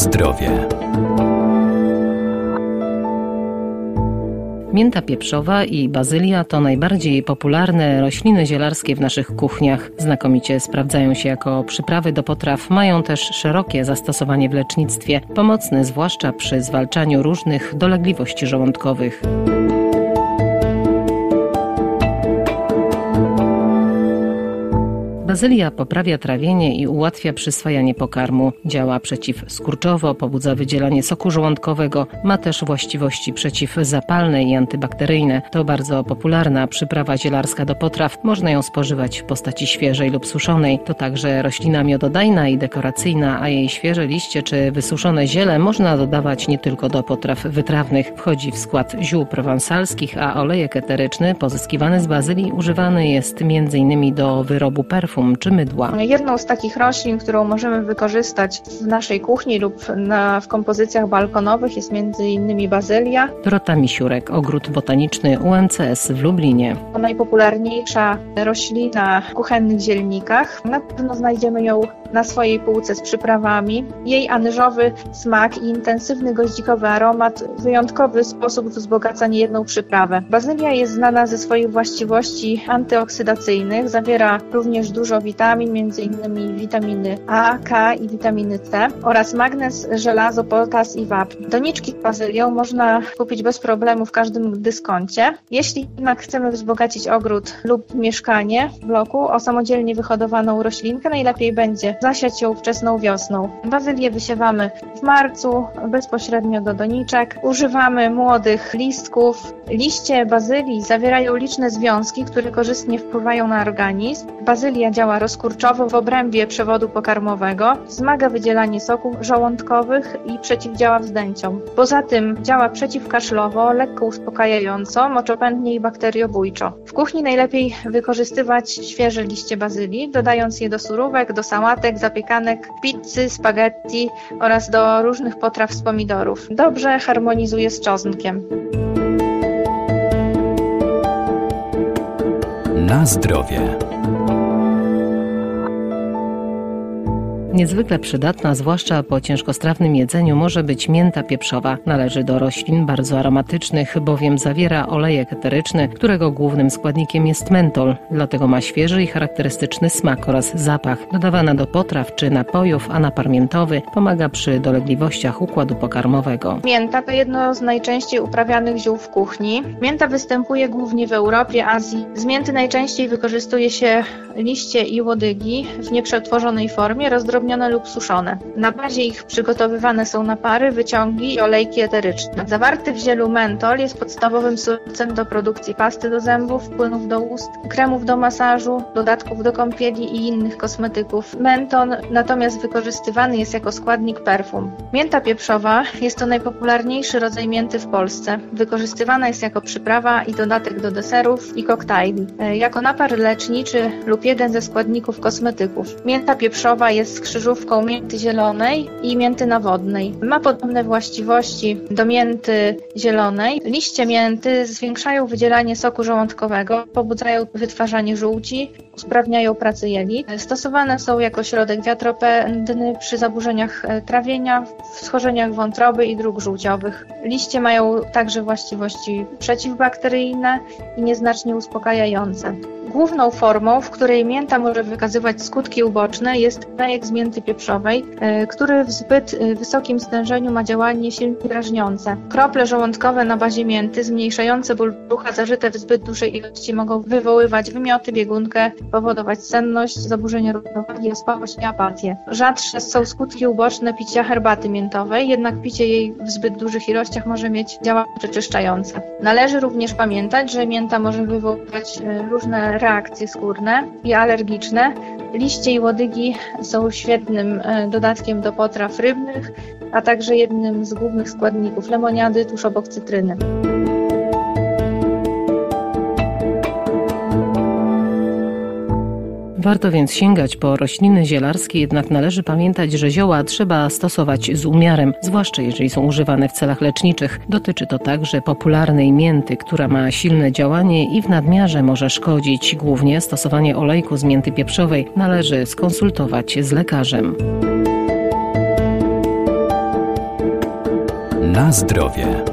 zdrowie. Mięta pieprzowa i bazylia to najbardziej popularne rośliny zielarskie w naszych kuchniach. Znakomicie sprawdzają się jako przyprawy do potraw, mają też szerokie zastosowanie w lecznictwie, pomocne zwłaszcza przy zwalczaniu różnych dolegliwości żołądkowych. Bazylia poprawia trawienie i ułatwia przyswajanie pokarmu. Działa przeciwskurczowo, pobudza wydzielanie soku żołądkowego, ma też właściwości przeciwzapalne i antybakteryjne. To bardzo popularna przyprawa zielarska do potraw. Można ją spożywać w postaci świeżej lub suszonej. To także roślina miododajna i dekoracyjna, a jej świeże liście czy wysuszone ziele można dodawać nie tylko do potraw wytrawnych. Wchodzi w skład ziół prowansalskich, a olejek eteryczny pozyskiwany z bazylii używany jest m.in. do wyrobu perfum czy mydła. Jedną z takich roślin, którą możemy wykorzystać w naszej kuchni lub na, w kompozycjach balkonowych jest między innymi bazylia. Dorota Misiurek, Ogród Botaniczny UMCS w Lublinie. Najpopularniejsza roślina w kuchennych zielnikach. Na pewno znajdziemy ją na swojej półce z przyprawami. Jej anyżowy smak i intensywny goździkowy aromat w wyjątkowy sposób wzbogaca niejedną przyprawę. Bazylia jest znana ze swoich właściwości antyoksydacyjnych, zawiera również dużo dużo witamin, m.in. witaminy A, K i witaminy C oraz magnez, żelazo, potas i wapń. Doniczki z bazylią można kupić bez problemu w każdym dyskoncie. Jeśli jednak chcemy wzbogacić ogród lub mieszkanie w bloku o samodzielnie wyhodowaną roślinkę, najlepiej będzie zasiać ją wczesną wiosną. Bazylię wysiewamy w marcu bezpośrednio do doniczek. Używamy młodych listków. Liście bazylii zawierają liczne związki, które korzystnie wpływają na organizm. Bazylia działa rozkurczowo w obrębie przewodu pokarmowego, wzmaga wydzielanie soków żołądkowych i przeciwdziała wzdęciom. Poza tym działa przeciwkaszlowo, lekko uspokajająco, moczopędnie i bakteriobójczo. W kuchni najlepiej wykorzystywać świeże liście bazylii, dodając je do surówek, do sałatek, zapiekanek, pizzy, spaghetti oraz do różnych potraw z pomidorów. Dobrze harmonizuje z czosnkiem. Na zdrowie. Niezwykle przydatna, zwłaszcza po ciężkostrawnym jedzeniu, może być mięta pieprzowa. Należy do roślin bardzo aromatycznych, bowiem zawiera olejek eteryczny, którego głównym składnikiem jest mentol. Dlatego ma świeży i charakterystyczny smak oraz zapach. Dodawana do potraw czy napojów, a napar miętowy pomaga przy dolegliwościach układu pokarmowego. Mięta to jedno z najczęściej uprawianych ziół w kuchni. Mięta występuje głównie w Europie, Azji. Z mięty najczęściej wykorzystuje się liście i łodygi w nieprzetworzonej formie, rozdrobnione lub suszone. Na bazie ich przygotowywane są napary, wyciągi i olejki eteryczne. Zawarty w zielu mentol jest podstawowym surowcem do produkcji pasty do zębów, płynów do ust, kremów do masażu, dodatków do kąpieli i innych kosmetyków. Menton natomiast wykorzystywany jest jako składnik perfum. Mięta pieprzowa jest to najpopularniejszy rodzaj mięty w Polsce. Wykorzystywana jest jako przyprawa i dodatek do deserów i koktajli. E, jako napar leczniczy lub jeden ze składników kosmetyków. Mięta pieprzowa jest krzyżówką mięty zielonej i mięty nawodnej. Ma podobne właściwości do mięty zielonej. Liście mięty zwiększają wydzielanie soku żołądkowego, pobudzają wytwarzanie żółci, usprawniają pracę jelit. Stosowane są jako środek wiatropędny przy zaburzeniach e, trawienia, w schorzeniach wątroby i dróg żółciowych. Liście mają także właściwości przeciwbakteryjne i nieznacznie uspokajające. Główną formą, w której mięta może wykazywać skutki uboczne jest lejek z mięty pieprzowej, e, który w zbyt e, wysokim stężeniu ma działanie silnie drażniące. Krople żołądkowe na bazie mięty zmniejszające ból brzucha zażyte w zbyt dużej ilości mogą wywoływać wymioty, biegunkę, powodować senność, zaburzenia równowagi, ospałość i apatię. Rzadsze są skutki uboczne picia herbaty miętowej, jednak picie jej w zbyt dużych ilościach może mieć działanie przeczyszczające. Należy również pamiętać, że mięta może wywoływać e, różne reakcje skórne i alergiczne. Liście i łodygi są świetnym e, dodatkiem do potraw rybnych, a także jednym z głównych składników lemoniady tuż obok cytryny. Warto więc sięgać po rośliny zielarskie, jednak należy pamiętać, że zioła trzeba stosować z umiarem, zwłaszcza jeżeli są używane w celach leczniczych. Dotyczy to także popularnej mięty, która ma silne działanie i w nadmiarze może szkodzić. Głównie stosowanie olejku z mięty pieprzowej należy skonsultować z lekarzem. Na zdrowie.